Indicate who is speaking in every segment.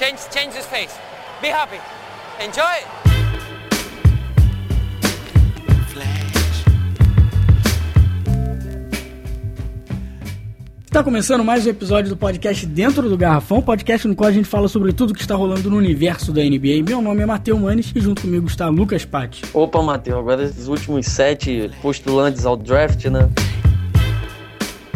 Speaker 1: Change, change his face. Be happy. Enjoy.
Speaker 2: Está começando mais um episódio do podcast Dentro do Garrafão, podcast no qual a gente fala sobre tudo que está rolando no universo da NBA. Meu nome é Matheus Manes e junto comigo está Lucas Patti.
Speaker 3: Opa, Matheus, agora esses últimos sete postulantes ao draft, né?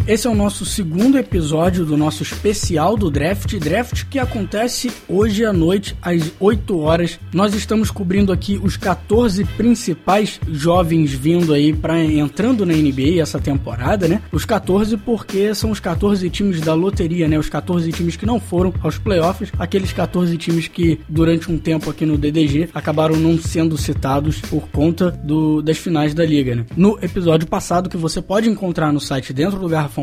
Speaker 2: Esse é o nosso segundo episódio do nosso especial do draft. Draft que acontece hoje à noite, às 8 horas. Nós estamos cobrindo aqui os 14 principais jovens vindo aí para entrando na NBA essa temporada, né? Os 14 porque são os 14 times da loteria, né? Os 14 times que não foram aos playoffs, aqueles 14 times que durante um tempo aqui no DDG acabaram não sendo citados por conta do, das finais da liga, né? No episódio passado que você pode encontrar no site dentro do garrafão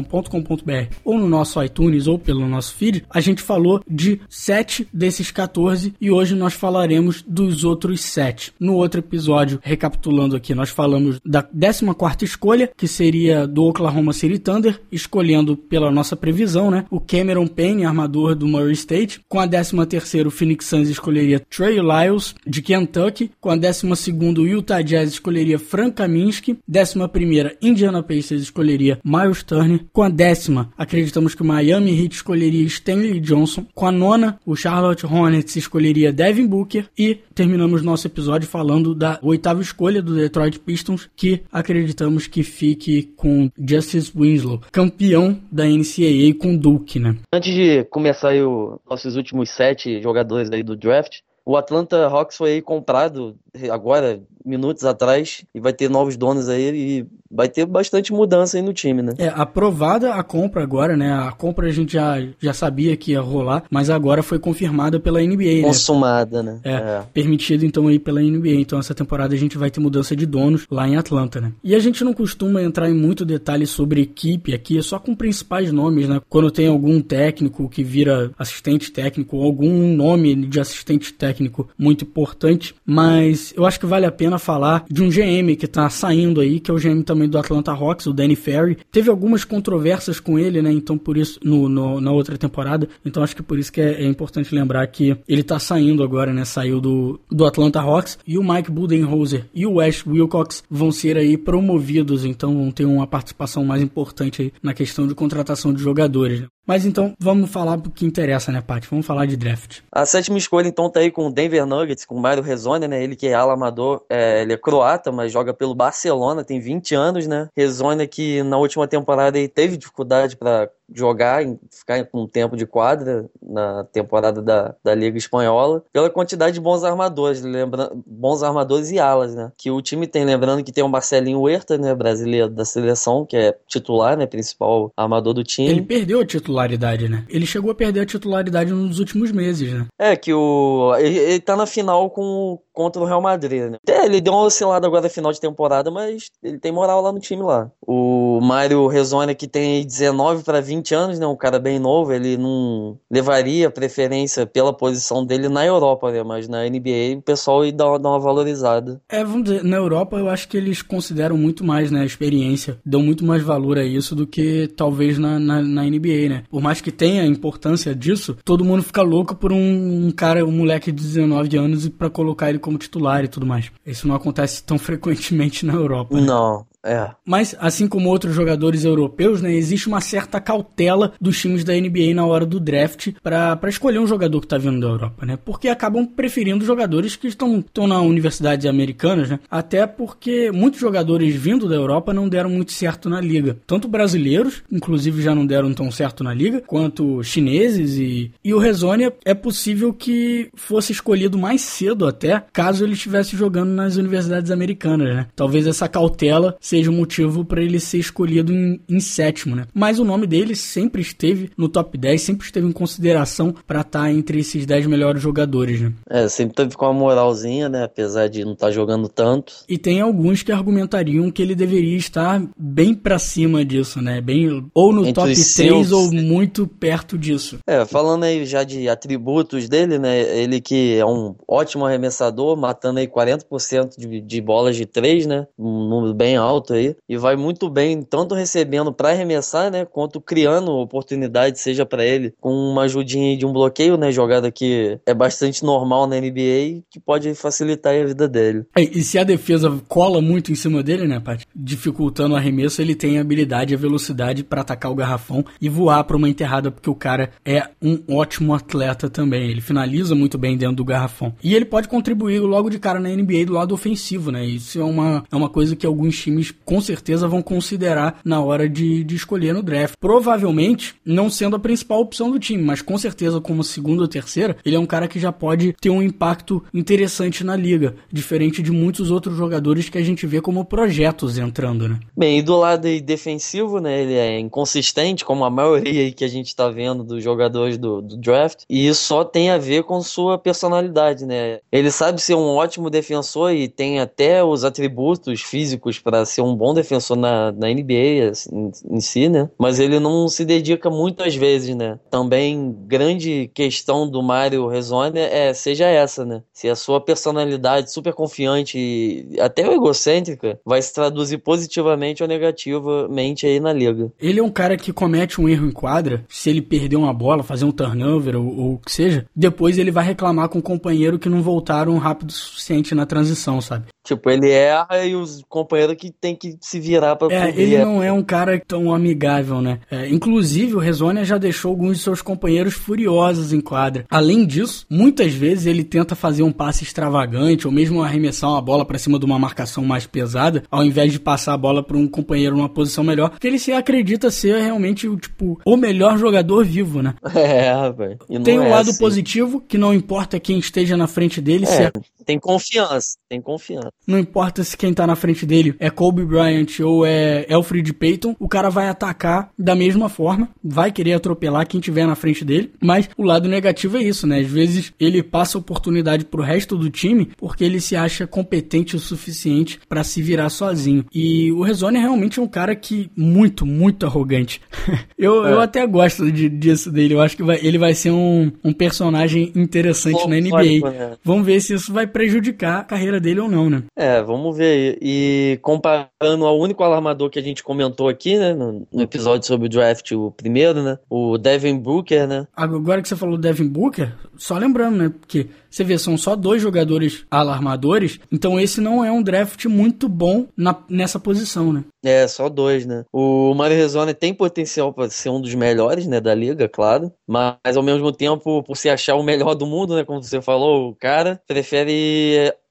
Speaker 2: ou no nosso iTunes ou pelo nosso feed, a gente falou de 7 desses 14 e hoje nós falaremos dos outros 7. No outro episódio, recapitulando aqui, nós falamos da 14 escolha, que seria do Oklahoma City Thunder, escolhendo pela nossa previsão, né, o Cameron Payne, armador do Murray State. Com a 13ª, o Phoenix Suns escolheria Trey Lyles, de Kentucky. Com a 12ª, o Utah Jazz escolheria Frank Kaminsky. 11ª, Indiana Pacers escolheria Miles Turner. Com a décima, acreditamos que o Miami Heat escolheria Stanley Johnson. Com a nona, o Charlotte Hornets escolheria Devin Booker. E terminamos nosso episódio falando da oitava escolha do Detroit Pistons, que acreditamos que fique com Justice Winslow, campeão da NCAA com Duke, né?
Speaker 3: Antes de começar aí os nossos últimos sete jogadores aí do draft, o Atlanta Hawks foi comprado agora, minutos atrás, e vai ter novos donos aí e vai ter bastante mudança aí no time, né?
Speaker 2: É, aprovada a compra agora, né? A compra a gente já, já sabia que ia rolar, mas agora foi confirmada pela NBA,
Speaker 3: né? Consumada, né?
Speaker 2: É, é, permitido então aí pela NBA. Então essa temporada a gente vai ter mudança de donos lá em Atlanta, né? E a gente não costuma entrar em muito detalhe sobre equipe aqui, é só com principais nomes, né? Quando tem algum técnico que vira assistente técnico, algum nome de assistente técnico muito importante, mas eu acho que vale a pena falar de um GM que tá saindo aí, que é o GM também do Atlanta Hawks, o Danny Ferry. Teve algumas controvérsias com ele, né? Então por isso, no, no na outra temporada. Então acho que por isso que é, é, importante lembrar que ele tá saindo agora, né? Saiu do, do Atlanta Hawks. E o Mike Budenholzer e o Wes Wilcox vão ser aí promovidos. Então vão ter uma participação mais importante aí na questão de contratação de jogadores. Né? Mas então vamos falar do que interessa, né, Paty? Vamos falar de draft.
Speaker 3: A sétima escolha então tá aí com o Denver Nuggets, com o Mário Rezone, né? Ele que é ala amador, é, ele é croata, mas joga pelo Barcelona, tem 20 anos, né? Rezone que na última temporada ele teve dificuldade para jogar, ficar com um tempo de quadra na temporada da, da Liga Espanhola, pela quantidade de bons armadores, lembra, bons armadores e alas, né? Que o time tem, lembrando que tem o Marcelinho Huerta, né, brasileiro da seleção, que é titular, né, principal armador do time.
Speaker 2: Ele perdeu a titularidade, né? Ele chegou a perder a titularidade nos últimos meses, né?
Speaker 3: É, que o ele, ele tá na final com contra o Real Madrid, né? É, ele deu uma oscilada agora na final de temporada, mas ele tem moral lá no time lá. O Mário Rezone que tem 19 para 20 20 anos, né? Um cara bem novo, ele não levaria preferência pela posição dele na Europa, né? Mas na NBA o pessoal ia dar, dar uma valorizada.
Speaker 2: É, vamos dizer, na Europa eu acho que eles consideram muito mais, né? A experiência, dão muito mais valor a isso do que talvez na, na, na NBA, né? Por mais que tenha a importância disso, todo mundo fica louco por um, um cara, um moleque de 19 anos para colocar ele como titular e tudo mais. Isso não acontece tão frequentemente na Europa.
Speaker 3: Né? Não, é.
Speaker 2: Mas, assim como outros jogadores europeus, né, existe uma certa cautela dos times da NBA na hora do draft para escolher um jogador que está vindo da Europa, né? Porque acabam preferindo jogadores que estão, estão na universidades americanas, né? Até porque muitos jogadores vindo da Europa não deram muito certo na liga. Tanto brasileiros, inclusive já não deram tão certo na liga, quanto chineses e, e o Rezonia é possível que fosse escolhido mais cedo até, caso ele estivesse jogando nas universidades americanas, né? Talvez essa cautela seja o um motivo para ele ser escolhido em, em, sétimo, né? Mas o nome dele sempre esteve no top 10, sempre esteve em consideração para estar tá entre esses 10 melhores jogadores, né?
Speaker 3: É, sempre teve com uma moralzinha, né? Apesar de não estar tá jogando tanto.
Speaker 2: E tem alguns que argumentariam que ele deveria estar bem para cima disso, né? Bem ou no entre top 3 ou muito perto disso.
Speaker 3: É, falando aí já de atributos dele, né? Ele que é um ótimo arremessador, matando aí 40% de, de bolas de 3, né? Um número bem alto alto aí e vai muito bem, tanto recebendo para arremessar, né, quanto criando oportunidade, seja para ele com uma ajudinha de um bloqueio, né, jogada que é bastante normal na NBA, que pode facilitar a vida dele.
Speaker 2: É, e se a defesa cola muito em cima dele, né, Pat, dificultando o arremesso, ele tem a habilidade e a velocidade para atacar o garrafão e voar para uma enterrada, porque o cara é um ótimo atleta também. Ele finaliza muito bem dentro do garrafão. E ele pode contribuir logo de cara na NBA do lado ofensivo, né? Isso é uma, é uma coisa que alguns times com certeza vão considerar na hora de, de escolher no draft. Provavelmente não sendo a principal opção do time, mas com certeza como segunda ou terceira, ele é um cara que já pode ter um impacto interessante na liga, diferente de muitos outros jogadores que a gente vê como projetos entrando, né?
Speaker 3: Bem, e do lado defensivo, né, ele é inconsistente, como a maioria que a gente tá vendo dos jogadores do, do draft, e isso só tem a ver com sua personalidade, né? Ele sabe ser um ótimo defensor e tem até os atributos físicos para ser um bom defensor na, na NBA assim, em si, né? Mas ele não se dedica muitas vezes, né? Também grande questão do Mário Rezone é seja essa, né? Se a sua personalidade super confiante e até egocêntrica vai se traduzir positivamente ou negativamente aí na liga.
Speaker 2: Ele é um cara que comete um erro em quadra, se ele perder uma bola, fazer um turnover ou, ou o que seja, depois ele vai reclamar com o companheiro que não voltaram rápido o suficiente na transição, sabe?
Speaker 3: Tipo, ele erra e os companheiros que tem que se virar pra
Speaker 2: É, ele não é um cara tão amigável, né? É, inclusive, o Rezonia já deixou alguns de seus companheiros furiosos em quadra. Além disso, muitas vezes ele tenta fazer um passe extravagante ou mesmo arremessar uma bola para cima de uma marcação mais pesada, ao invés de passar a bola para um companheiro numa posição melhor, porque ele se acredita ser realmente o tipo o melhor jogador vivo, né?
Speaker 3: É, rapaz.
Speaker 2: Tem o um
Speaker 3: é
Speaker 2: lado
Speaker 3: assim.
Speaker 2: positivo, que não importa quem esteja na frente dele,
Speaker 3: É,
Speaker 2: se é
Speaker 3: tem confiança, tem confiança.
Speaker 2: Não importa se quem tá na frente dele é Kobe Bryant ou é Alfred Payton, o cara vai atacar da mesma forma, vai querer atropelar quem tiver na frente dele, mas o lado negativo é isso, né? Às vezes ele passa oportunidade pro resto do time porque ele se acha competente o suficiente para se virar sozinho. E o Rezone realmente é um cara que muito, muito arrogante. eu,
Speaker 3: É.
Speaker 2: eu até gosto de- disso dele, eu acho que vai- ele vai ser um, um personagem interessante na
Speaker 3: Folclórico,
Speaker 2: NBA.
Speaker 3: né?
Speaker 2: Vamos ver se isso vai prejudicar a carreira dele ou não, né?
Speaker 3: É, vamos ver. E comparando ao único alarmador que a gente comentou aqui, né, no, episódio sobre o draft, o primeiro, né, o Devin Booker, né,
Speaker 2: Agora que você falou do Devin Booker, só lembrando, né? Porque você vê, são só dois jogadores alarmadores, então esse não é um draft muito bom na, nessa posição, né?
Speaker 3: É, só dois, né? O Mário Rezone tem potencial para ser um dos melhores, né, da liga, claro. Mas ao mesmo tempo, por se achar o melhor do mundo, né, como você falou, o cara prefere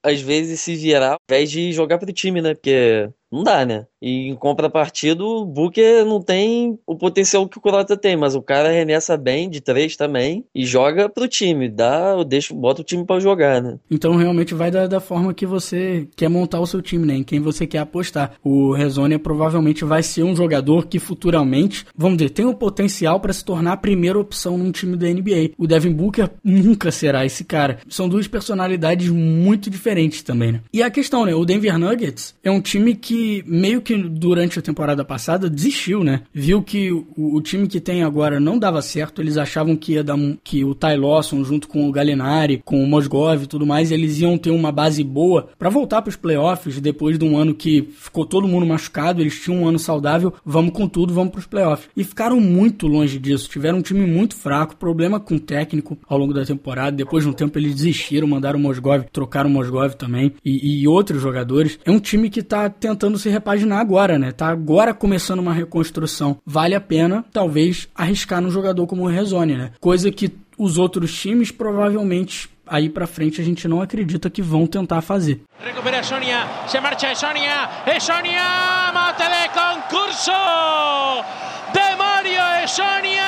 Speaker 3: às vezes se virar ao invés de jogar pro time, né? Porque não dá, né? E em contrapartida, o Booker não tem o potencial que o Kurota tem, mas o cara arremessa bem de três também e joga pro time, dá, deixa, bota o time pra jogar, né?
Speaker 2: Então realmente vai da, da forma que você quer montar o seu time, né? Em quem você quer apostar. O Rezonia provavelmente vai ser um jogador que futuramente, vamos dizer, tem o potencial para se tornar a primeira opção num time da NBA. O Devin Booker nunca será esse cara. São duas personalidades muito diferentes também, né? E a questão, né? O Denver Nuggets é um time que meio que durante a temporada passada desistiu, né? Viu que o, o time que tem agora não dava certo, eles achavam que ia dar que o Ty Lawson junto com o Gallinari, com o Mosgov e tudo mais, eles iam ter uma base boa para voltar para os playoffs depois de um ano que ficou todo mundo machucado, eles tinham um ano saudável, vamos com tudo, vamos para os playoffs. E ficaram muito longe disso, tiveram um time muito fraco, problema com o técnico ao longo da temporada, depois de um tempo eles desistiram, mandaram o Mosgov, trocaram o Mosgov também e, e outros jogadores. É um time que tá tentando se repaginar agora, né? Tá agora começando uma reconstrução. Vale a pena, talvez, arriscar num jogador como o Rezone, né? Coisa que os outros times provavelmente aí pra frente a gente não acredita que vão tentar fazer.
Speaker 4: Recupera Sonia, se marcha Sonia, Sonia, mate de concurso de Mario Sonia.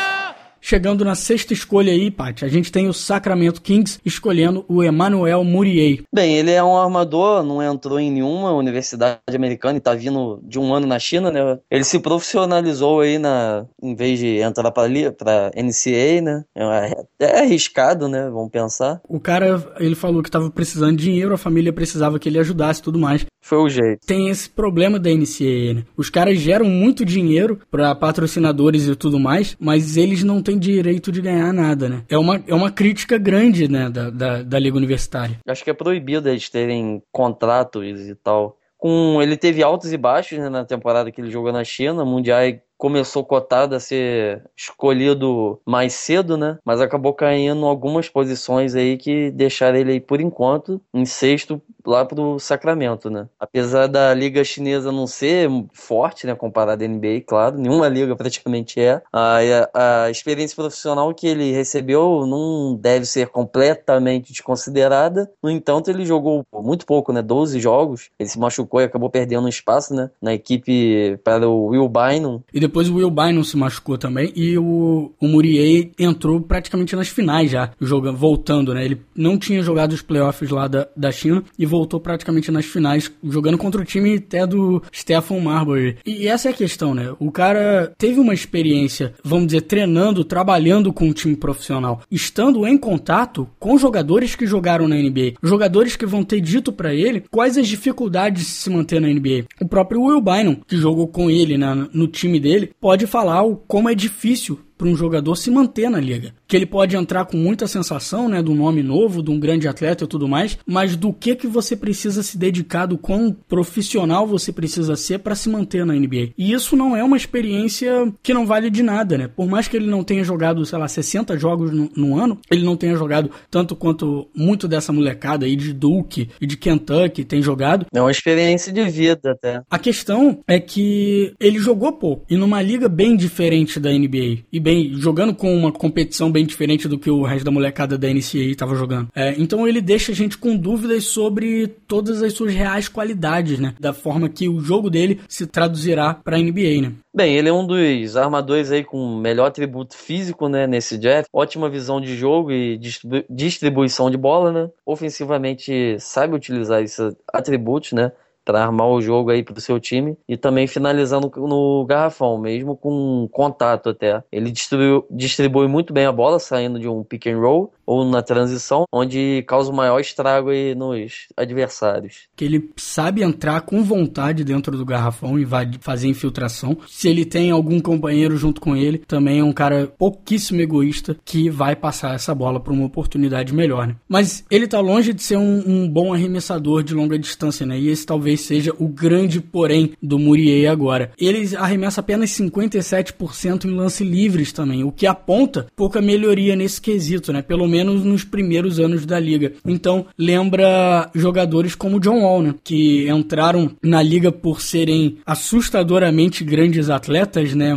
Speaker 2: Chegando na sexta escolha aí, Paty, a gente tem o Sacramento Kings escolhendo o Emmanuel Murier.
Speaker 3: Bem, ele é um armador, não entrou em nenhuma universidade americana e tá vindo de um ano na China, né? Ele se profissionalizou aí na, em vez de entrar pra, li- pra NCAA, né? É, é arriscado, né? Vamos pensar.
Speaker 2: O cara, ele falou que tava precisando de dinheiro, a família precisava que ele ajudasse e tudo mais.
Speaker 3: Foi o jeito.
Speaker 2: tem esse problema da NCAA, né? Os caras geram muito dinheiro pra patrocinadores e tudo mais, mas eles não têm direito de ganhar nada, né? É uma, é uma crítica grande, né, da, da, da Liga Universitária.
Speaker 3: Acho que é proibido eles terem contratos e tal com ele teve altos e baixos né, na temporada que ele jogou na China, Mundial começou cotado a ser escolhido mais cedo, né? Mas acabou caindo algumas posições aí que deixaram ele aí por enquanto em sexto lá pro Sacramento, né? Apesar da liga chinesa não ser forte, né, comparada à NBA, claro, nenhuma liga praticamente é. A, a, experiência profissional que ele recebeu não deve ser completamente desconsiderada. No entanto, ele jogou muito pouco, né, 12 jogos. Ele se machucou e acabou perdendo espaço, né, na equipe para o Will Bynum.
Speaker 2: E depois o Will Bynum se machucou também e o, o Murier entrou praticamente nas finais já, jogando, voltando, né? Ele não tinha jogado os playoffs lá da, da China e voltou praticamente nas finais, jogando contra o time até do Stephen Marbury. E essa é a questão, né? O cara teve uma experiência, vamos dizer, treinando, trabalhando com um time profissional, estando em contato com jogadores que jogaram na NBA, jogadores que vão ter dito para ele quais as dificuldades de se manter na NBA. O próprio Will Bynum, que jogou com ele na, no time dele, pode falar o como é difícil para um jogador se manter na liga. Que ele pode entrar com muita sensação, né, do nome novo, de um grande atleta e tudo mais, mas do que que você precisa se dedicar, do quão profissional você precisa ser para se manter na NBA. E isso não é uma experiência que não vale de nada, né? Por mais que ele não tenha jogado, sei lá, 60 jogos no, no ano, ele não tenha jogado tanto quanto muito dessa molecada aí de Duke e de Kentucky tem jogado.
Speaker 3: É uma experiência de vida até.
Speaker 2: A questão é que ele jogou pouco e numa liga bem diferente da NBA e bem jogando com uma competição bem diferente do que o resto da molecada da NCAA estava jogando. É, então ele deixa a gente com dúvidas sobre todas as suas reais qualidades, né? Da forma que o jogo dele se traduzirá para a NBA, né?
Speaker 3: Bem, ele é um dos armadores aí com melhor atributo físico, né, nesse draft. Ótima visão de jogo e distribuição de bola, né? Ofensivamente sabe utilizar esses atributos, né? Para armar o jogo aí pro seu time e também finalizando no garrafão, mesmo com contato até. Ele distribui, distribui muito bem a bola saindo de um pick and roll ou na transição, onde causa o maior estrago aí nos adversários.
Speaker 2: Que ele sabe entrar com vontade dentro do garrafão e vai fazer infiltração. Se ele tem algum companheiro junto com ele, também é um cara pouquíssimo egoísta que vai passar essa bola para uma oportunidade melhor, né? Mas ele tá longe de ser um, um, bom arremessador de longa distância, né? E esse talvez seja o grande porém do Murier agora. Ele arremessa apenas 57% em lance livres também, o que aponta pouca melhoria nesse quesito, né? Pelo menos nos primeiros anos da liga. Então, lembra jogadores como John Wall, né? Que entraram na liga por serem assustadoramente grandes atletas, né?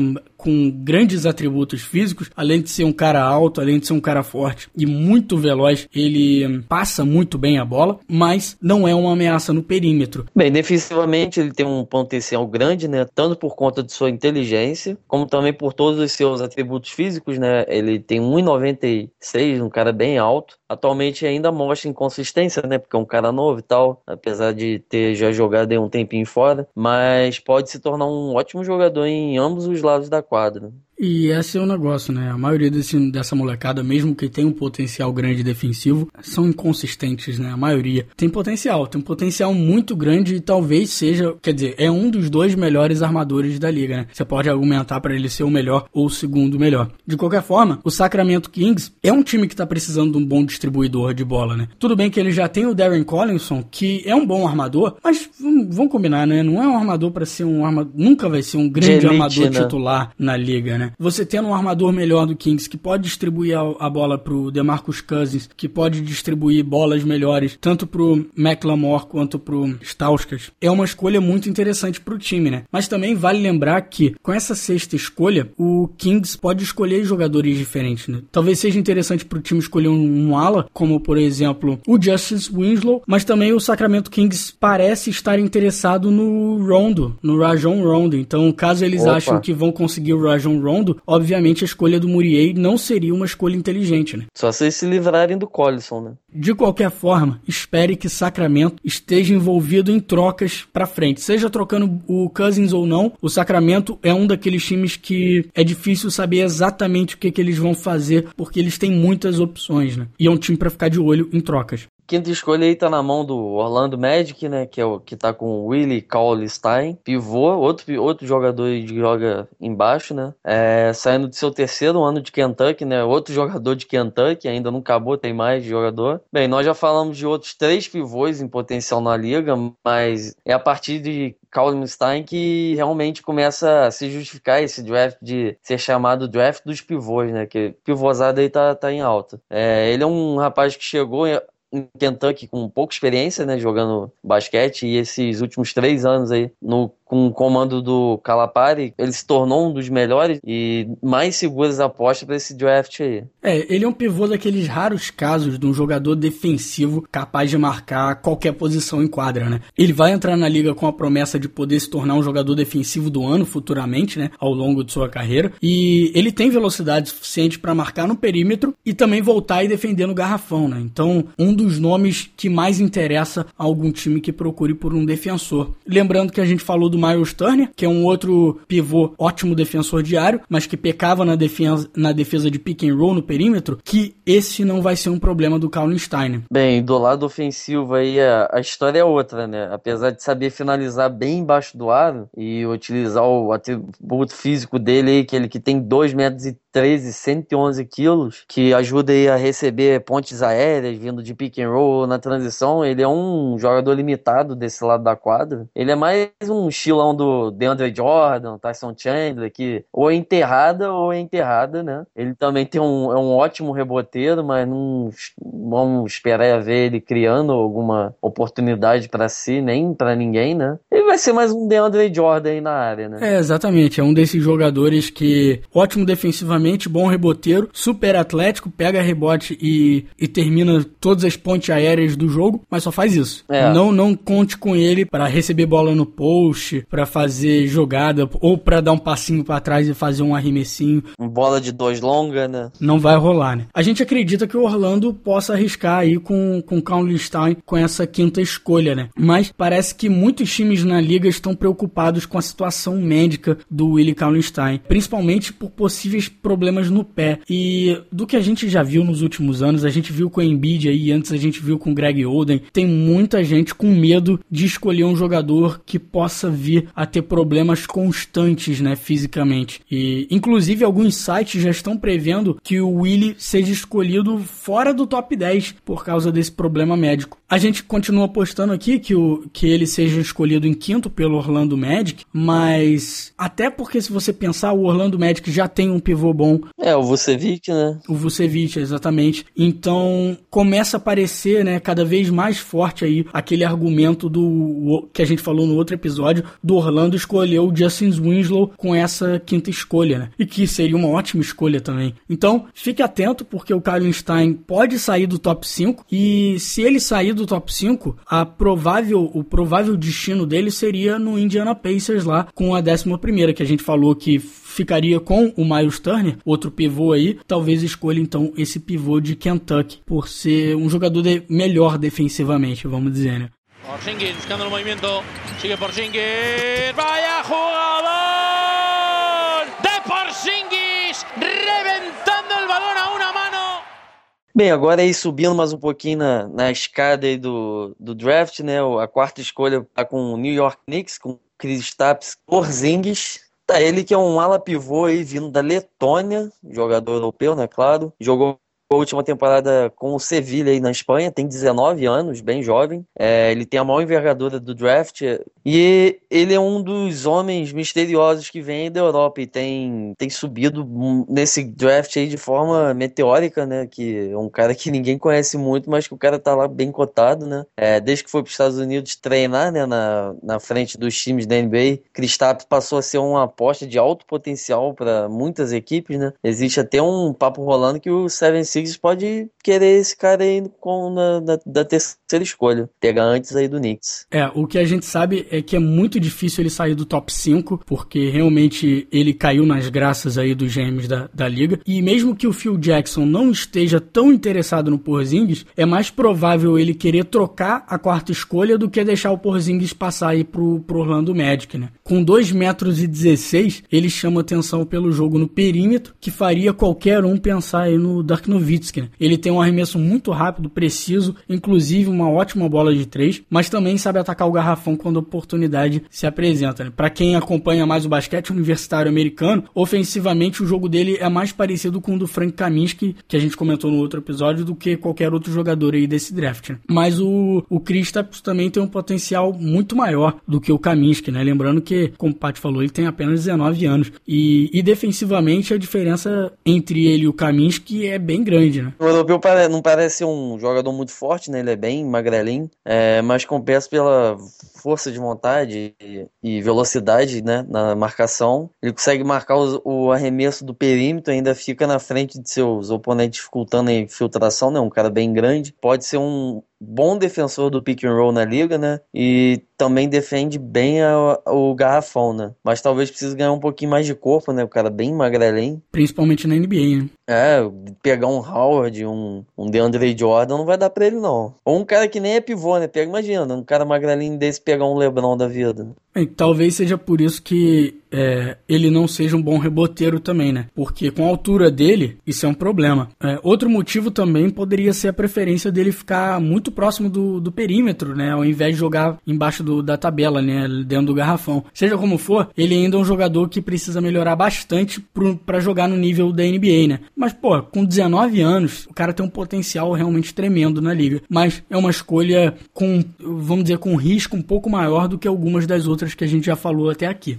Speaker 2: Com grandes atributos físicos, além de ser um cara alto, além de ser um cara forte e muito veloz, ele passa muito bem a bola, mas não é uma ameaça no perímetro.
Speaker 3: Bem, defensivamente ele tem um potencial grande, né? Tanto por conta de sua inteligência, como também por todos os seus atributos físicos, né? Ele tem 1,96, um cara bem alto. Atualmente ainda mostra inconsistência, né? Porque é um cara novo e tal, apesar de ter já jogado um tempinho fora, mas pode se tornar um ótimo jogador em ambos os lados da quadra quadro.
Speaker 2: E esse é o negócio, né? A maioria desse, dessa molecada, mesmo que tem um potencial grande defensivo, são inconsistentes, né? A maioria tem potencial, tem um potencial muito grande e talvez seja, quer dizer, é um dos dois melhores armadores da liga, né? Você pode argumentar para ele ser o melhor ou o segundo melhor. De qualquer forma, o Sacramento Kings é um time que está precisando de um bom distribuidor de bola, né? Tudo bem que ele já tem o Darren Collinson, que é um bom armador, mas vamos combinar, né? Não é um armador para ser um armador, nunca vai ser um grande armador né? titular na liga, né? Né? Você tendo um armador melhor do Kings que pode distribuir a, a bola pro DeMarcus Cousins, que pode distribuir bolas melhores tanto pro McLemore quanto pro Stauskas, é uma escolha muito interessante pro time, né? Mas também vale lembrar que com essa sexta escolha, o Kings pode escolher jogadores diferentes, né? Talvez seja interessante pro time escolher um, um ala, como por exemplo o Justice Winslow, mas também o Sacramento Kings parece estar interessado no Rondo, no Rajon Rondo. Então, caso eles Opa. achem que vão conseguir o Rajon Rondo, Rondo, obviamente a escolha do Murier não seria uma escolha inteligente, né?
Speaker 3: Só se eles se livrarem do Collison, né?
Speaker 2: De qualquer forma, espere que Sacramento esteja envolvido em trocas para frente. Seja trocando o Cousins ou não, o Sacramento é um daqueles times que é difícil saber exatamente o que, que eles vão fazer, porque eles têm muitas opções, né? E é um time para ficar de olho em trocas.
Speaker 3: Quinta escolha aí tá na mão do Orlando Magic, né? Que é o que tá com o Willie Cauley-Stein, pivô, outro, outro jogador que joga embaixo, né? É, saindo do seu terceiro ano de Kentucky, né? Outro jogador de Kentucky, ainda não acabou, tem mais jogador. Bem, nós já falamos de outros três pivôs em potencial na liga, mas é a partir de Kallenstein que realmente começa a se justificar esse draft de ser chamado draft dos pivôs, né? Que pivôzada aí tá, tá em alta. É, ele é um rapaz que chegou em Kentucky com pouca experiência, né, jogando basquete, e esses últimos três anos aí no com o comando do Calapari, ele se tornou um dos melhores e mais seguras apostas para esse draft aí.
Speaker 2: É, ele é um pivô daqueles raros casos de um jogador defensivo capaz de marcar qualquer posição em quadra, né? Ele vai entrar na liga com a promessa de poder se tornar um jogador defensivo do ano futuramente, né, ao longo de sua carreira, e ele tem velocidade suficiente para marcar no perímetro e também voltar e defender no garrafão, né? Então, um dos nomes que mais interessa a algum time que procure por um defensor. Lembrando que a gente falou do do Miles Turner, que é um outro pivô ótimo defensor diário, mas que pecava na defesa, na defesa de pick and roll no perímetro, que esse não vai ser um problema do Steiner.
Speaker 3: Bem, do lado ofensivo aí a, a, história é outra, né? Apesar de saber finalizar bem embaixo do aro e utilizar o atributo físico dele aí, que ele que tem 2 metros e 13, 111 quilos, que ajuda aí a receber pontes aéreas vindo de pick and roll na transição. Ele é um jogador limitado desse lado da quadra. Ele é mais um estilão do DeAndre Jordan, Tyson Chandler, que ou é enterrada ou é enterrada, né? Ele também tem um, é um ótimo reboteiro, mas não vamos esperar ver ele criando alguma oportunidade para si, nem para ninguém, né? Ele vai ser mais um DeAndre Jordan aí na área, né?
Speaker 2: É, exatamente. É um desses jogadores que ótimo defensivamente bom reboteiro, super atlético, pega rebote e, e termina todas as pontes aéreas do jogo, mas só faz isso. É. Não, não conte com ele para receber bola no post, para fazer jogada ou para dar um passinho para trás e fazer um arremessinho.
Speaker 3: Bola de dois longa, né?
Speaker 2: Não vai rolar, né? A gente acredita que o Orlando possa arriscar aí com com Stein com essa quinta escolha, né? Mas parece que muitos times na liga estão preocupados com a situação médica do Willie Stein, principalmente por possíveis problemas problemas no pé. E do que a gente já viu nos últimos anos, a gente viu com o Embiid aí, antes a gente viu com o Greg Oden, tem muita gente com medo de escolher um jogador que possa vir a ter problemas constantes, né, fisicamente. E inclusive alguns sites já estão prevendo que o Willie seja escolhido fora do top 10 por causa desse problema médico. A gente continua apostando aqui que, o, que ele seja escolhido em quinto pelo Orlando Magic, mas até porque se você pensar, o Orlando Magic já tem um pivô bom.
Speaker 3: É, o Vucevic, né?
Speaker 2: O Vucevic, exatamente. Então, começa a aparecer, né, cada vez mais forte aí aquele argumento do que a gente falou no outro episódio, do Orlando escolher o Justin Winslow com essa quinta escolha, né? E que seria uma ótima escolha também. Então, fique atento porque o Kyle Stein pode sair do top 5 e se ele sair do top 5, a provável, o provável destino dele seria no Indiana Pacers lá com a 11 primeira que a gente falou que ficaria com o Miles Turner, outro pivô aí, talvez escolha então esse pivô de Kentucky, por ser um jogador de melhor defensivamente, vamos dizer, né? Porzingis buscando el movimiento, sigue Porzingis, vaya
Speaker 3: jugador de Porzingis, reventando el balón a una mano. Bem, agora aí subindo mais um pouquinho na, na escada aí do, do draft, né? A quarta escolha tá com o New York Knicks, com Kristaps Porzingis, Tá, ele que é um ala pivô aí vindo da Letônia, jogador europeu, né, claro. Jogou a última temporada com o Sevilla aí na Espanha, tem 19 anos, bem jovem. É, ele tem a maior envergadura do draft e ele é um dos homens misteriosos que vem da Europa e tem, tem subido nesse draft aí de forma meteórica, né? Que é um cara que ninguém conhece muito, mas que o cara tá lá bem cotado, né? É, desde que foi para os Estados Unidos treinar, né, na, na frente dos times da NBA, Kristaps passou a ser uma aposta de alto potencial para muitas equipes, né? Existe até um papo rolando que o Seven Sixers pode querer esse cara aí com, na, na, da terceira escolha. Pegar antes aí do Knicks.
Speaker 2: É, o que a gente sabe é que é muito difícil ele sair do top 5, porque realmente ele caiu nas graças aí dos gêmeos da, da liga. E mesmo que o Phil Jackson não esteja tão interessado no Porzingis, é mais provável ele querer trocar a quarta escolha do que deixar o Porzingis passar aí pro, pro Orlando Magic, né? Com 2 metros e 16, ele chama atenção pelo jogo no perímetro, que faria qualquer um pensar aí no Dark Nowitzki Nowitzki. Né? Ele tem um arremesso muito rápido, preciso, inclusive uma ótima bola de três, mas também sabe atacar o garrafão quando a oportunidade se apresenta. Né? Para quem acompanha mais o basquete universitário americano, ofensivamente o jogo dele é mais parecido com o do Frank Kaminsky, que a gente comentou no outro episódio, do que qualquer outro jogador aí desse draft. Né? Mas o, o Kristaps também tem um potencial muito maior do que o Kaminsky, né? Lembrando que, como o Paty falou, ele tem apenas 19 anos. E, e defensivamente a diferença entre ele e o Kaminsky é bem grande, né?
Speaker 3: O europeu não parece um jogador muito forte, né? Ele é bem magrelinho, é, mas compensa pela força de vontade e, velocidade né, na marcação. Ele consegue marcar o, arremesso do perímetro, ainda fica na frente de seus oponentes dificultando a infiltração, né? Um cara bem grande. Pode ser um bom defensor do pick and roll na liga, né? E também defende bem a, o garrafão, né? Mas talvez precise ganhar um pouquinho mais de corpo, né? O cara bem magrelinho.
Speaker 2: Principalmente na NBA, né?
Speaker 3: É, pegar um Howard, um, um DeAndre Jordan não vai dar pra ele, não. Ou um cara que nem é pivô, né? Pega, imagina, um cara magrelinho desse pegar um LeBron da vida.
Speaker 2: É, talvez seja por isso que é, ele não seja um bom reboteiro também, né? Porque com a altura dele, isso é um problema. É, outro motivo também poderia ser a preferência dele ficar muito próximo do, do perímetro, né? Ao invés de jogar embaixo do, da tabela, né? Dentro do garrafão. Seja como for, ele ainda é um jogador que precisa melhorar bastante para jogar no nível da NBA, né? Mas, pô, com 19 anos, o cara tem um potencial realmente tremendo na liga. Mas é uma escolha com, vamos dizer, com risco um pouco maior do que algumas das outras que a gente já falou até aqui.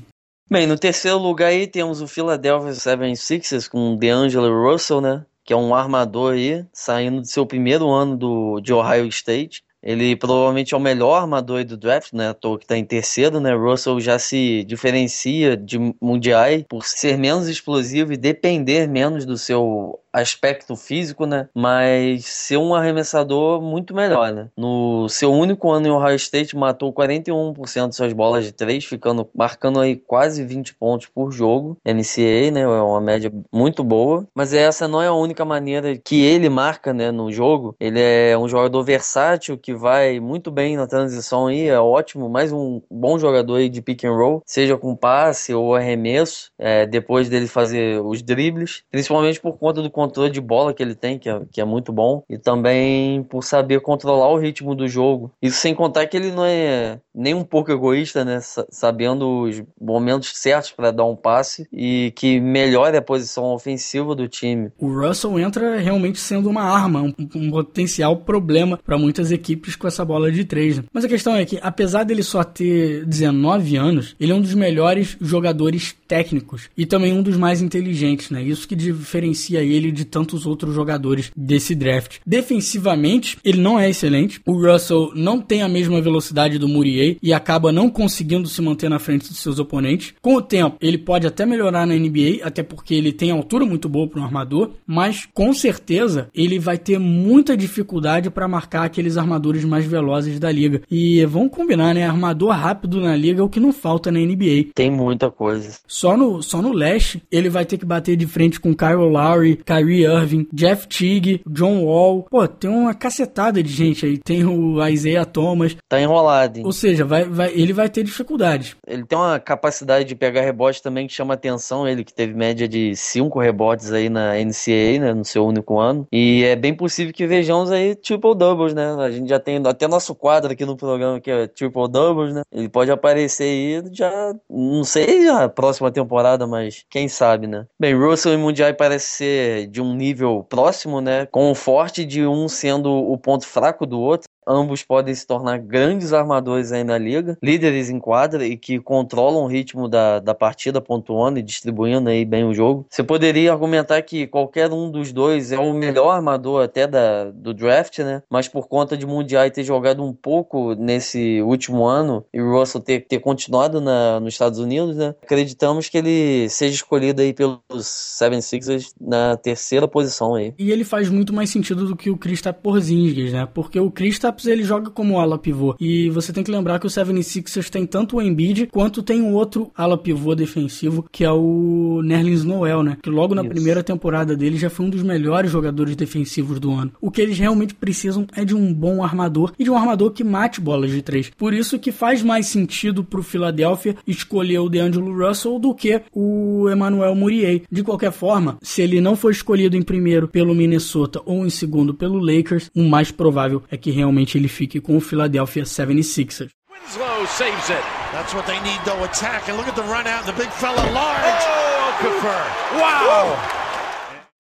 Speaker 3: Bem, no terceiro lugar aí temos o Philadelphia 76ers com o DeAngelo Russell, né? Que é um armador aí, saindo do seu primeiro ano do, de Ohio State. Ele provavelmente é o melhor armador do draft, né? À que está em terceiro, né? Russell já se diferencia de mundiais por ser menos explosivo e depender menos do seu aspecto físico, né? Mas ser um arremessador muito melhor, né? No seu único ano em Ohio State, matou 41% de suas bolas de três, ficando marcando aí quase 20 pontos por jogo. NCAA, né? É uma média muito boa. Mas essa não é a única maneira que ele marca, né? No jogo. Ele é um jogador versátil que vai muito bem na transição aí, é ótimo. Mais um bom jogador aí de pick and roll, seja com passe ou arremesso, é, depois dele fazer os dribles, principalmente por conta do controle de bola que ele tem, que é, que é muito bom, e também por saber controlar o ritmo do jogo. Isso sem contar que ele não é nem um pouco egoísta, né? Sabendo os momentos certos para dar um passe e que melhore a posição ofensiva do time.
Speaker 2: O Russell entra realmente sendo uma arma, um, um potencial problema para muitas equipes com essa bola de três. Né? Mas a questão é que, apesar dele só ter 19 anos, ele é um dos melhores jogadores técnicos e também um dos mais inteligentes, né? Isso que diferencia ele de tantos outros jogadores desse draft. Defensivamente, ele não é excelente. O Russell não tem a mesma velocidade do Murier e acaba não conseguindo se manter na frente dos seus oponentes. Com o tempo, ele pode até melhorar na NBA, até porque ele tem altura muito boa para um armador, mas com certeza ele vai ter muita dificuldade para marcar aqueles armadores mais velozes da liga. E vamos combinar, né? Armador rápido na liga é o que não falta na NBA.
Speaker 3: Tem muita coisa.
Speaker 2: Só no, só no leste ele vai ter que bater de frente com Kyle Lowry, Kyrie Irving, Jeff Teague, John Wall. Pô, tem uma cacetada de gente aí. Tem o Isaiah Thomas.
Speaker 3: Tá enrolado. Hein?
Speaker 2: Ou seja, vai, vai, ele vai ter dificuldade.
Speaker 3: Ele tem uma capacidade de pegar rebote também que chama atenção. Ele que teve média de 5 rebotes aí na NCAA, né, no seu único ano. E é bem possível que vejamos aí triple doubles, né? A gente já tem até nosso quadro aqui no programa que é triple doubles, né? Ele pode aparecer aí já, não sei, já próxima temporada, mas quem sabe, né? Bem, Russell e Mundial parece ser de um nível próximo, né? Com o forte de um sendo o ponto fraco do outro. Ambos podem se tornar grandes armadores aí na liga, líderes em quadra e que controlam o ritmo da, da partida, pontuando e distribuindo aí bem o jogo. Você poderia argumentar que qualquer um dos dois é o melhor armador até da, do draft, né? Mas por conta de Mundial ter jogado um pouco nesse último ano e o Russell ter, ter continuado na, nos Estados Unidos, né? Acreditamos que ele seja escolhido aí pelos 76ers na terceira posição aí.
Speaker 2: E ele faz muito mais sentido do que o Krista Porzingis, né? Porque o Krista Ele joga como ala pivô. E você tem que lembrar que o 76ers tem tanto o Embiid quanto tem um outro ala pivô defensivo que é o Nerlens Noel, né? Que logo na Isso. primeira temporada dele já foi um dos melhores jogadores defensivos do ano. O que eles realmente precisam é de um bom armador e de um armador que mate bolas de três. Por isso que faz mais sentido pro Philadelphia escolher o DeAngelo Russell do que o Emmanuel Murier. De qualquer forma, se ele não for escolhido em primeiro pelo Minnesota ou em segundo pelo Lakers, o mais provável é que realmente ele fique com o Philadelphia 76ers. Winslow saves it. That's what they need though, attack. And look at the run out, the big fella large. Oh, Okafor. Wow!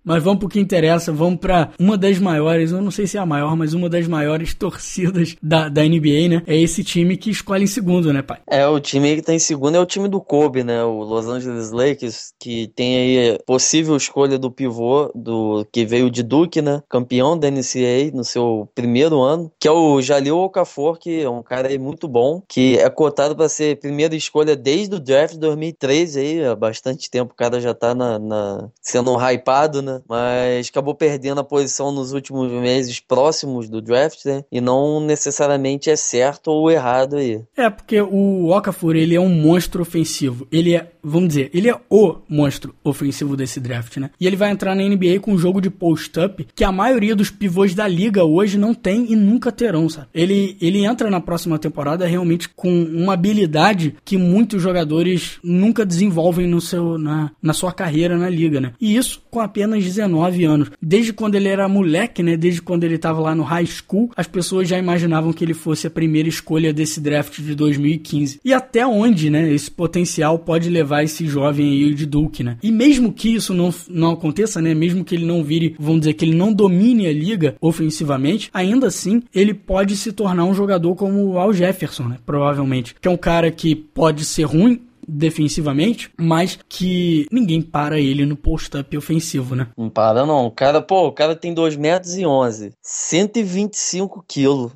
Speaker 2: Mas vamos pro que interessa, vamos para uma das maiores, eu não sei se é a maior, mas uma das maiores torcidas da, da NBA, né? É esse time que escolhe em segundo, né, pai?
Speaker 3: É, o time que tá em segundo é o time do Kobe, né? O Los Angeles Lakers, que tem aí possível escolha do pivô, do que veio de Duke, né? Campeão da NCAA no seu primeiro ano, que é o Jalil Okafor, que é um cara aí muito bom, que é cotado para ser primeira escolha desde o draft de 2013 aí, há bastante tempo o cara já tá na, na sendo hypado, né? Mas acabou perdendo a posição nos últimos meses próximos do draft, né? E não necessariamente é certo ou errado aí.
Speaker 2: É, porque o Okafor, ele é um monstro ofensivo. Ele é, vamos dizer, ele é o monstro ofensivo desse draft, né? E ele vai entrar na NBA com um jogo de post-up que a maioria dos pivôs da liga hoje não tem e nunca terão, sabe? Ele, ele entra na próxima temporada realmente com uma habilidade que muitos jogadores nunca desenvolvem no seu, na, na sua carreira na liga, né? E isso com apenas 19 anos. Desde quando ele era moleque, né? Desde quando ele estava lá no high school, as pessoas já imaginavam que ele fosse a primeira escolha desse draft de 2015. E até onde, né? Esse potencial pode levar esse jovem aí de Duke, né? E mesmo que isso não, não aconteça, né? Mesmo que ele não vire, vamos dizer que ele não domine a liga ofensivamente, ainda assim ele pode se tornar um jogador como o Al Jefferson, né? Provavelmente. Que é um cara que pode ser ruim defensivamente, mas que ninguém para ele no post-up ofensivo, né?
Speaker 3: Não para não. O cara, pô, o cara tem 2 metros e 11, 125 quilos.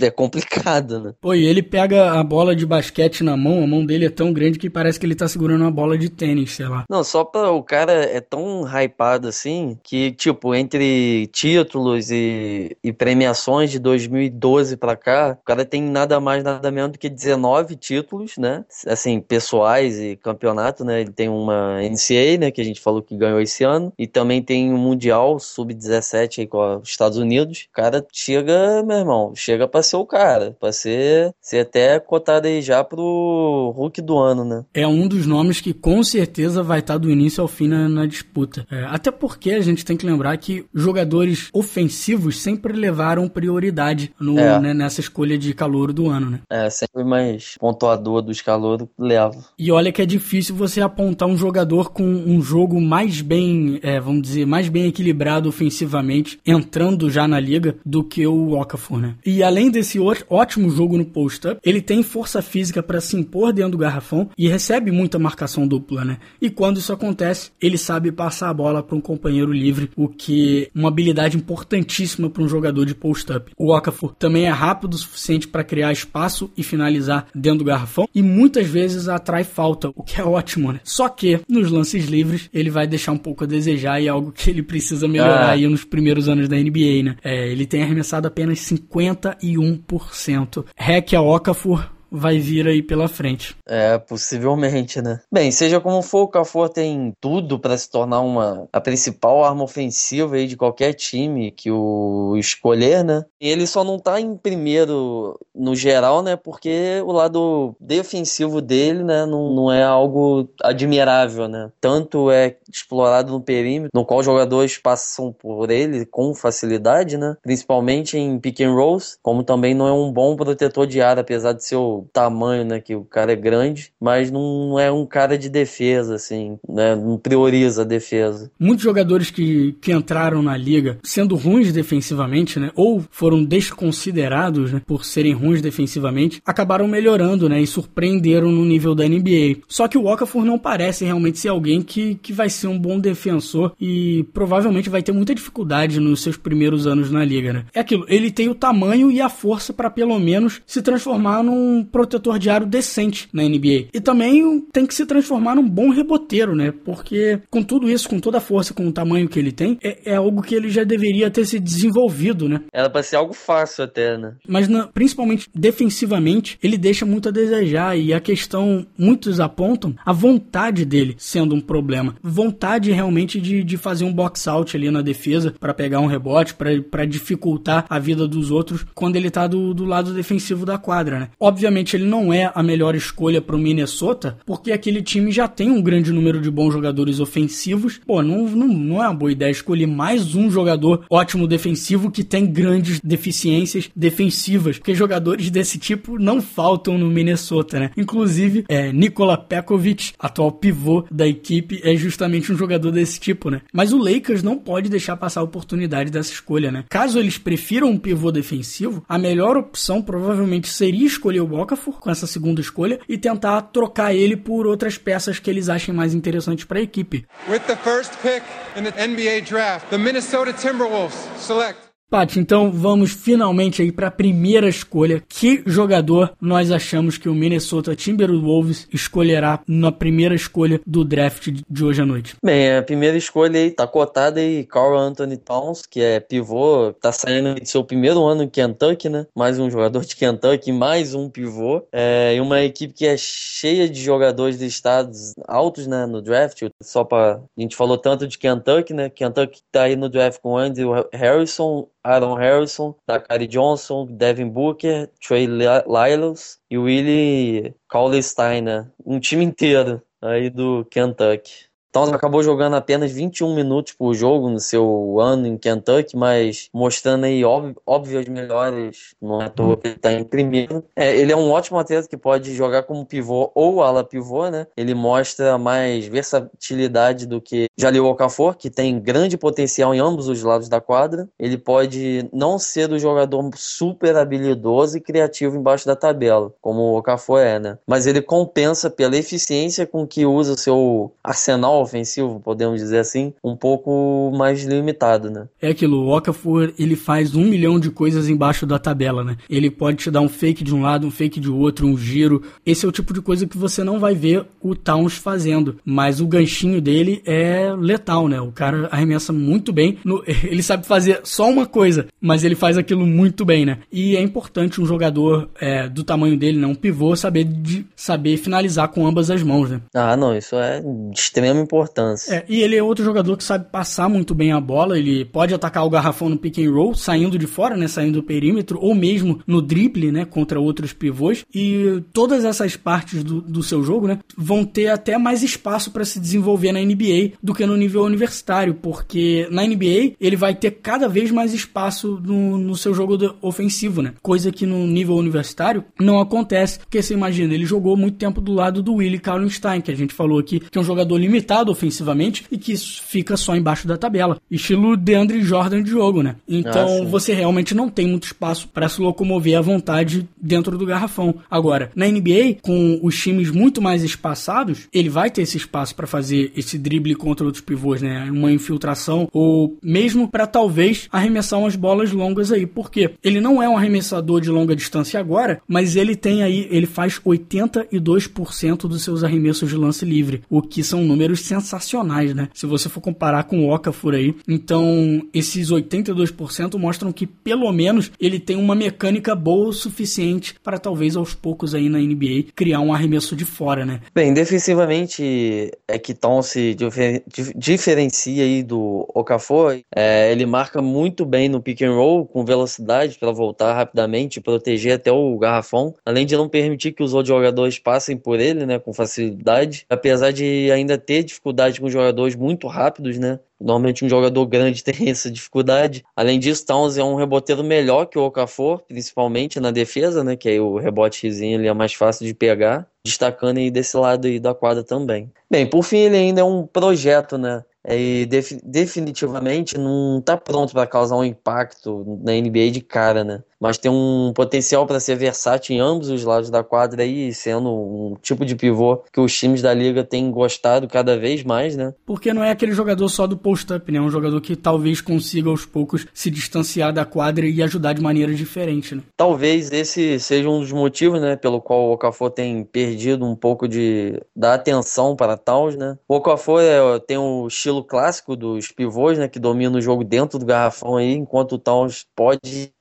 Speaker 3: É complicado, né?
Speaker 2: Pô, e ele pega a bola de basquete na mão, a mão dele é tão grande que parece que ele tá segurando uma bola de tênis, sei lá.
Speaker 3: Não, só pra o cara é tão hypado assim, que, tipo, entre títulos e, e premiações de 2012 pra cá, o cara tem nada mais, nada menos do que 19 títulos, né? Assim, pessoal estaduais e campeonato, né? Ele tem uma NCAA, né? Que a gente falou que ganhou esse ano. E também tem um Mundial Sub-17 aí com os Estados Unidos. O cara chega, meu irmão, chega pra ser o cara. Pra ser, ser até cotado aí já pro Hulk do ano, né?
Speaker 2: É um dos nomes que com certeza vai estar do início ao fim na, na disputa. É, até porque a gente tem que lembrar que jogadores ofensivos sempre levaram prioridade no, é. né, nessa escolha de calor do ano, né?
Speaker 3: É, sempre mais pontuador dos calouros leva.
Speaker 2: E olha que é difícil você apontar um jogador com um jogo mais bem, é, vamos dizer, mais bem equilibrado ofensivamente, entrando já na liga, do que o Okafor, né? E além além desse ótimo jogo no post-up, ele tem força física para se impor dentro do garrafão e recebe muita marcação dupla, né? E quando isso acontece, ele sabe passar a bola para um companheiro livre, o que é uma habilidade importantíssima para um jogador de post-up. O Okafor também é rápido o suficiente para criar espaço e finalizar dentro do garrafão e muitas vezes atrai falta, o que é ótimo, né? Só que nos lances livres ele vai deixar um pouco a desejar e é algo que ele precisa melhorar ah. aí nos primeiros anos da NBA, né? É, ele tem arremessado apenas 50 1%. Rekia Okafor vai vir aí pela frente.
Speaker 3: É, possivelmente, né? Bem, seja como for, o Cafor tem tudo para se tornar uma a principal arma ofensiva aí de qualquer time que o escolher, né? E ele só não tá em primeiro no geral, né? Porque o lado defensivo dele, né, não, não é algo admirável, né? Tanto é explorado no perímetro, no qual jogadores passam por ele com facilidade, né? Principalmente em pick and rolls, como também não é um bom protetor de área, apesar de ser o tamanho, né? Que o cara é grande, mas não é um cara de defesa, assim, né? Não prioriza a defesa.
Speaker 2: Muitos jogadores que, que entraram na liga sendo ruins defensivamente, né? Ou foram desconsiderados, né? Por serem ruins defensivamente, acabaram melhorando, né? E surpreenderam no nível da NBA. Só que o Okafor não parece realmente ser alguém que, que vai ser um bom defensor e provavelmente vai ter muita dificuldade nos seus primeiros anos na liga, né? É aquilo, ele tem o tamanho e a força para pelo menos se transformar num protetor de aro decente na NBA. E também tem que se transformar num bom reboteiro, né? Porque com tudo isso, com toda a força, com o tamanho que ele tem, é, é algo que ele já deveria ter se desenvolvido, né?
Speaker 3: Era pra ser algo fácil até, né?
Speaker 2: Mas na, principalmente defensivamente, ele deixa muito a desejar. E a questão, muitos apontam, a vontade dele sendo um problema. Vontade realmente de, de fazer um box out ali na defesa para pegar um rebote, para dificultar a vida dos outros quando ele tá do, do lado defensivo da quadra, né? Obviamente ele não é a melhor escolha para o Minnesota, porque aquele time já tem um grande número de bons jogadores ofensivos. Pô, não, não, não é uma boa ideia escolher mais um jogador ótimo defensivo que tem grandes deficiências defensivas, porque jogadores desse tipo não faltam no Minnesota, né? Inclusive, é, Nikola Pekovic, atual pivô da equipe, é justamente um jogador desse tipo, né? Mas o Lakers não pode deixar passar a oportunidade dessa escolha, né? Caso eles prefiram um pivô defensivo, a melhor opção provavelmente seria escolher o Okafor com essa segunda escolha e tentar trocar ele por outras peças que eles achem mais interessantes para a equipe. With the first pick in the NBA draft, the Minnesota Timberwolves select Paty, então vamos finalmente aí para a primeira escolha. Que jogador nós achamos que o Minnesota Timberwolves escolherá na primeira escolha do draft de hoje à noite?
Speaker 3: Bem, a primeira escolha aí tá cotada aí Carl Anthony Towns, que é pivô, tá saindo de seu primeiro ano em Kentucky, né? Mais um jogador de Kentucky, mais um pivô. É, e uma equipe que é cheia de jogadores de estados altos, né, no draft. Só para a gente falou tanto de Kentucky, né? Kentucky tá aí no draft com Andrew Harrison, Aaron Harrison, Dakari Johnson, Devin Booker, Trey Lyles e Willie Cauley-Steiner. Um time inteiro aí do Kentucky. Então acabou jogando apenas 21 minutos por jogo no seu ano em Kentucky, mas mostrando aí óbvias melhores, não é à toa que ele está em primeiro. É, ele é um ótimo atleta que pode jogar como pivô ou ala pivô, né? Ele mostra mais versatilidade do que Jalil Okafor, que tem grande potencial em ambos os lados da quadra. Ele pode não ser o jogador super habilidoso e criativo embaixo da tabela, como o Okafor é, né? Mas ele compensa pela eficiência com que usa o seu arsenal ofensivo, podemos dizer assim, um pouco mais limitado, né?
Speaker 2: É aquilo, o Okafor, ele faz um milhão de coisas embaixo da tabela, né? Ele pode te dar um fake de um lado, um fake de outro, um giro. Esse é o tipo de coisa que você não vai ver o Towns fazendo. Mas o ganchinho dele é letal, né? O cara arremessa muito bem. No, ele sabe fazer só uma coisa, mas ele faz aquilo muito bem, né? E é importante um jogador é, do tamanho dele, né? Um pivô, saber, de, saber finalizar com ambas as mãos, né?
Speaker 3: Ah, não, isso é de extrema importância.
Speaker 2: É, e ele é outro jogador que sabe passar muito bem a bola, ele pode atacar o garrafão no pick and roll, saindo de fora, né, saindo do perímetro, ou mesmo no drible, né, contra outros pivôs, e todas essas partes do, do seu jogo, né, vão ter até mais espaço para se desenvolver na NBA do que no nível universitário, porque na NBA ele vai ter cada vez mais espaço no, no seu jogo ofensivo, né, coisa que no nível universitário não acontece, porque você imagina, ele jogou muito tempo do lado do Willie Kallenstein, que a gente falou aqui, que é um jogador limitado ofensivamente e que fica só embaixo da tabela. Estilo DeAndre Jordan de jogo, né? Então ah, você realmente não tem muito espaço para se locomover à vontade dentro do garrafão. Agora, na NBA, com os times muito mais espaçados, ele vai ter esse espaço para fazer esse drible contra outros pivôs, né? Uma infiltração ou mesmo para talvez arremessar umas bolas longas aí. Porque ele não é um arremessador de longa distância agora, mas ele tem aí, ele faz 82% dos seus arremessos de lance livre, o que são números sensacionais, né? Se você for comparar com o Okafor aí. Então, esses 82% mostram que pelo menos ele tem uma mecânica boa o suficiente para talvez aos poucos aí na NBA criar um arremesso de fora, né?
Speaker 3: Bem, defensivamente é que Tom se difer diferencia aí do Okafor. É, ele marca muito bem no pick and roll com velocidade para voltar rapidamente proteger até o garrafão, além de não permitir que os outros jogadores passem por ele, né, com facilidade, apesar de ainda ter dificuldade com jogadores muito rápidos, né? Normalmente um jogador grande tem essa dificuldade. Além disso, Towns é um reboteiro melhor que o Okafor, principalmente na defesa, né? Que aí o rebotezinho ele é mais fácil de pegar. Destacando aí desse lado aí da quadra também. Bem, por fim, ele ainda é um projeto, né? É, e definitivamente não está pronto para causar um impacto na NBA de cara, né? Mas tem um potencial para ser versátil em ambos os lados da quadra aí, sendo um tipo de pivô que os times da liga têm gostado cada vez mais, né?
Speaker 2: Porque não é aquele jogador só do post-up, né? É um jogador que talvez consiga aos poucos se distanciar da quadra e ajudar de maneira diferente, né?
Speaker 3: Talvez esse seja um dos motivos, né, pelo qual o Okafor tem perdido um pouco de da atenção para Towns, né? O Okafor é, tem o estilo clássico dos pivôs, né, que domina o jogo dentro do garrafão aí, enquanto o Towns pode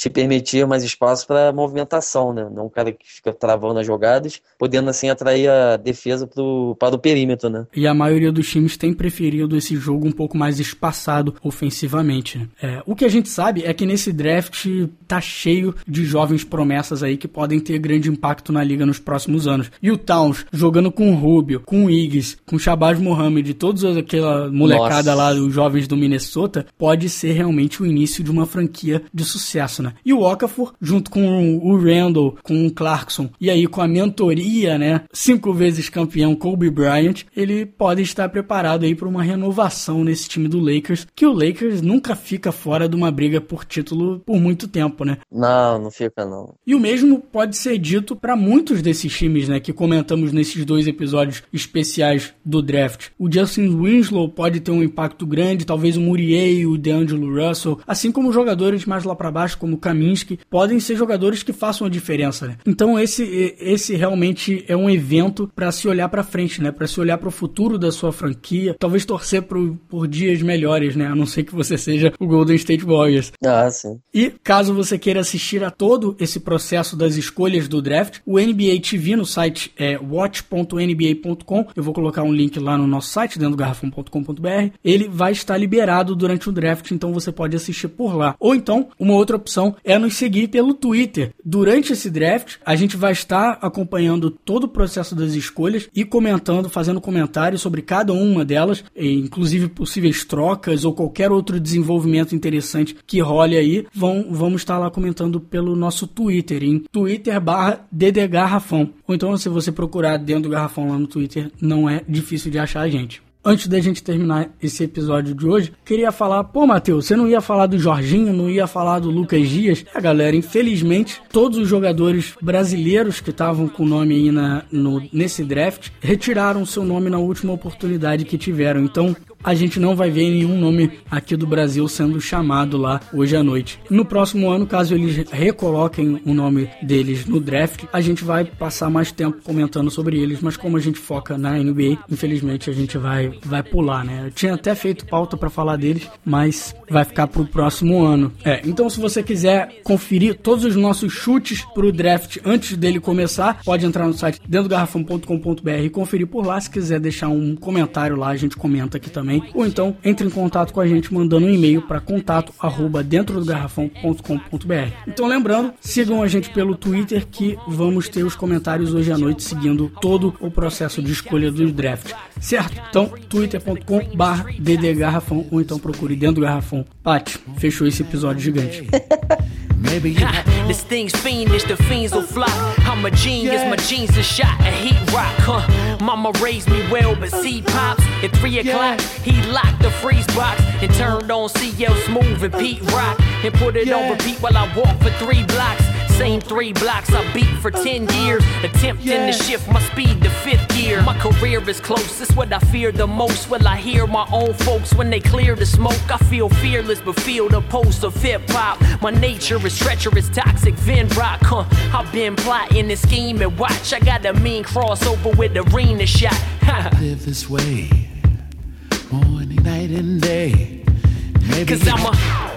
Speaker 3: te permitir mais espaço para movimentação, né? Não um cara que fica travando as jogadas, podendo assim atrair a defesa pro, para o perímetro, né?
Speaker 2: E a maioria dos times tem preferido esse jogo um pouco mais espaçado ofensivamente. Né? É, o que a gente sabe é que nesse draft tá cheio de jovens promessas aí que podem ter grande impacto na liga nos próximos anos. E o Towns jogando com o Rubio, com o Iggs, com o Shabazz Mohamed, todos aquela molecada Nossa. lá, os jovens do Minnesota, pode ser realmente o início de uma franquia de sucesso, né? E o Okafor, junto com o Randall, com o Clarkson, e aí com a mentoria, né? Cinco vezes campeão Kobe Bryant, ele pode estar preparado aí para uma renovação nesse time do Lakers, que o Lakers nunca fica fora de uma briga por título por muito tempo, né?
Speaker 3: Não, não fica não.
Speaker 2: E o mesmo pode ser dito para muitos desses times, né? Que comentamos nesses dois episódios especiais do draft. O Justin Winslow pode ter um impacto grande, talvez o Murier, o DeAngelo Russell, assim como jogadores mais lá para baixo, como Kaminsky, podem ser jogadores que façam a diferença, né? Então esse, esse realmente é um evento para se olhar para frente, né? Para se olhar para o futuro da sua franquia, talvez torcer por, por dias melhores, né? A não ser que você seja o Golden State Warriors.
Speaker 3: Ah, sim.
Speaker 2: E caso você queira assistir a todo esse processo das escolhas do draft, o NBA TV no site é watch.nba.com. Eu vou colocar um link lá no nosso site, dentro do garrafão.com.br. Ele vai estar liberado durante o draft, então você pode assistir por lá. Ou então, uma outra opção é nos seguir pelo Twitter. Durante esse draft, a gente vai estar acompanhando todo o processo das escolhas e comentando, fazendo comentários sobre cada uma delas, inclusive possíveis trocas ou qualquer outro desenvolvimento interessante que role aí. Vão, vamos estar lá comentando pelo nosso Twitter, em Twitter barra Garrafão. Ou então, se você procurar dentro do Garrafão lá no Twitter, não é difícil de achar a gente. Antes da gente terminar esse episódio de hoje, queria falar, pô, Matheus, você não ia falar do Jorginho, não ia falar do Lucas Dias? É, galera, infelizmente, todos os jogadores brasileiros que estavam com o nome aí na, no, nesse draft retiraram seu nome na última oportunidade que tiveram. Então, a gente não vai ver nenhum nome aqui do Brasil sendo chamado lá hoje à noite. No próximo ano, caso eles recoloquem o nome deles no draft, a gente vai passar mais tempo comentando sobre eles, mas como a gente foca na NBA, infelizmente a gente vai, vai pular, né? Eu tinha até feito pauta para falar deles, mas vai ficar pro próximo ano. É, então se você quiser conferir todos os nossos chutes pro draft antes dele começar, pode entrar no site dentro e conferir por lá. Se quiser deixar um comentário lá, a gente comenta aqui também também, ou então entre em contato com a gente mandando um e-mail para contato arroba dentro do garrafão.com.br. Então lembrando, sigam a gente pelo Twitter que vamos ter os comentários hoje à noite seguindo todo o processo de escolha do draft, certo? Então twitter.com barra ou então procure dentro do garrafão. Pati, fechou esse episódio gigante. Maybe this thing's fiendish, the fiends will fly. I'm a genius, my jeans are shot a heat rock, huh? Mama raised me well, but see pops at three o'clock. He locked the freeze box and turned on CL Smooth and Pete Rock and put it on repeat while I walk for three blocks. Same three blocks I beat for 10 years, attempting yeah. to shift my speed to fifth gear. My career is close, this what I fear the most. Will I hear my own folks when they clear the smoke? I feel fearless, but feel the pulse of hip hop. My nature is treacherous, toxic, Vin Rock, huh? I've been plotting this scheme and watch. I got a mean crossover with the arena shot. Live this way, morning, night, and day. Maybe Cause I'm a